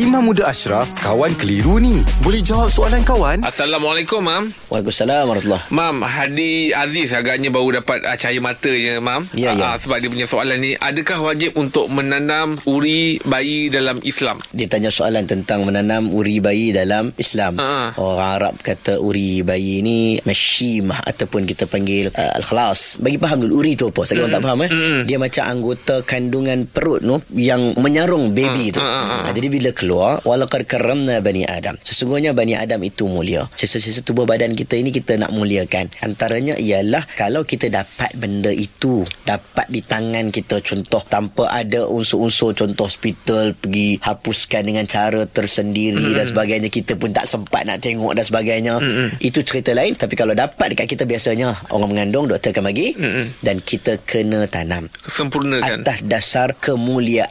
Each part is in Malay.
Imam Muda Ashraf, kawan keliru ni. Boleh jawab soalan kawan? Assalamualaikum, Mam. Waalaikumsalam warahmatullahi Mam, Hadi Aziz agaknya baru dapat uh, cahaya mata je, Mam. Ya, ya. Ah, sebab dia punya soalan ni, adakah wajib untuk menanam uri bayi dalam Islam? Dia tanya soalan tentang menanam uri bayi dalam Islam. Ha. Orang Arab kata uri bayi ni mashimah ataupun kita panggil uh, al-khalas. Bagi faham dulu uri tu apa? Saya orang tak faham eh. Mm. Dia macam anggota kandungan perut tu yang menyarung baby tu. Ha, ha, ha. Ha, jadi bila keluar walaqad karramna bani Adam. Sesungguhnya bani Adam itu mulia. Sisa-sisa tubuh badan kita ini kita nak muliakan. Antaranya ialah kalau kita dapat benda itu dapat di tangan kita contoh tanpa ada unsur-unsur contoh hospital pergi hapuskan dengan cara tersendiri mm dan sebagainya kita pun tak sempat nak tengok dan sebagainya. Mm-mm. Itu cerita lain tapi kalau dapat dekat kita biasanya orang mengandung doktor akan bagi Mm-mm. dan kita kena tanam Sempurnakan. atas dasar kemuliaan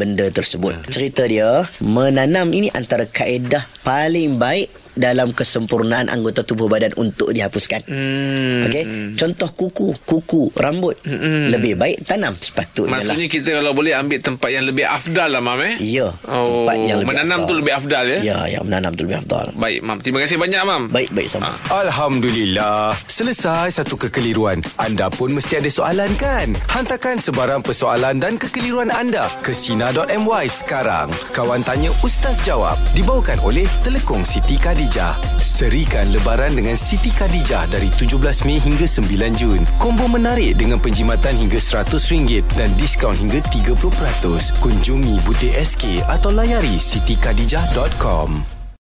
benda tersebut. Cerita dia menanam ini antara kaedah paling baik dalam kesempurnaan anggota tubuh badan untuk dihapuskan. Hmm. Okey, contoh kuku, kuku, rambut. Mm-mm. Lebih baik tanam sepatutnya lah. Maksudnya kita kalau boleh ambil tempat yang lebih afdal lah, Mam, eh? Ya, Oh, tempat yang lebih menanam afdal. tu lebih afdal, ya? Ya, ya, menanam tu lebih afdal. Baik, Mam. Terima kasih banyak, Mam. Baik, baik sama. Alhamdulillah. Selesai satu kekeliruan. Anda pun mesti ada soalan kan? Hantarkan sebarang persoalan dan kekeliruan anda ke Sina.my sekarang. Kawan Tanya Ustaz Jawab dibawakan oleh Telekong Siti Khadijah. Serikan lebaran dengan Siti Khadijah dari 17 Mei hingga 9 Jun. Combo menarik dengan penjimatan hingga RM100 dan diskaun hingga 30%. Kunjungi butik SK atau layari sitikadijah.com.